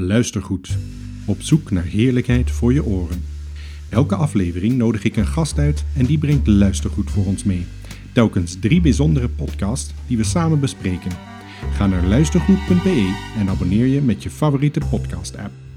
Luistergoed. Op zoek naar heerlijkheid voor je oren. Elke aflevering nodig ik een gast uit en die brengt luistergoed voor ons mee. Telkens drie bijzondere podcasts die we samen bespreken. Ga naar luistergoed.be en abonneer je met je favoriete podcast-app.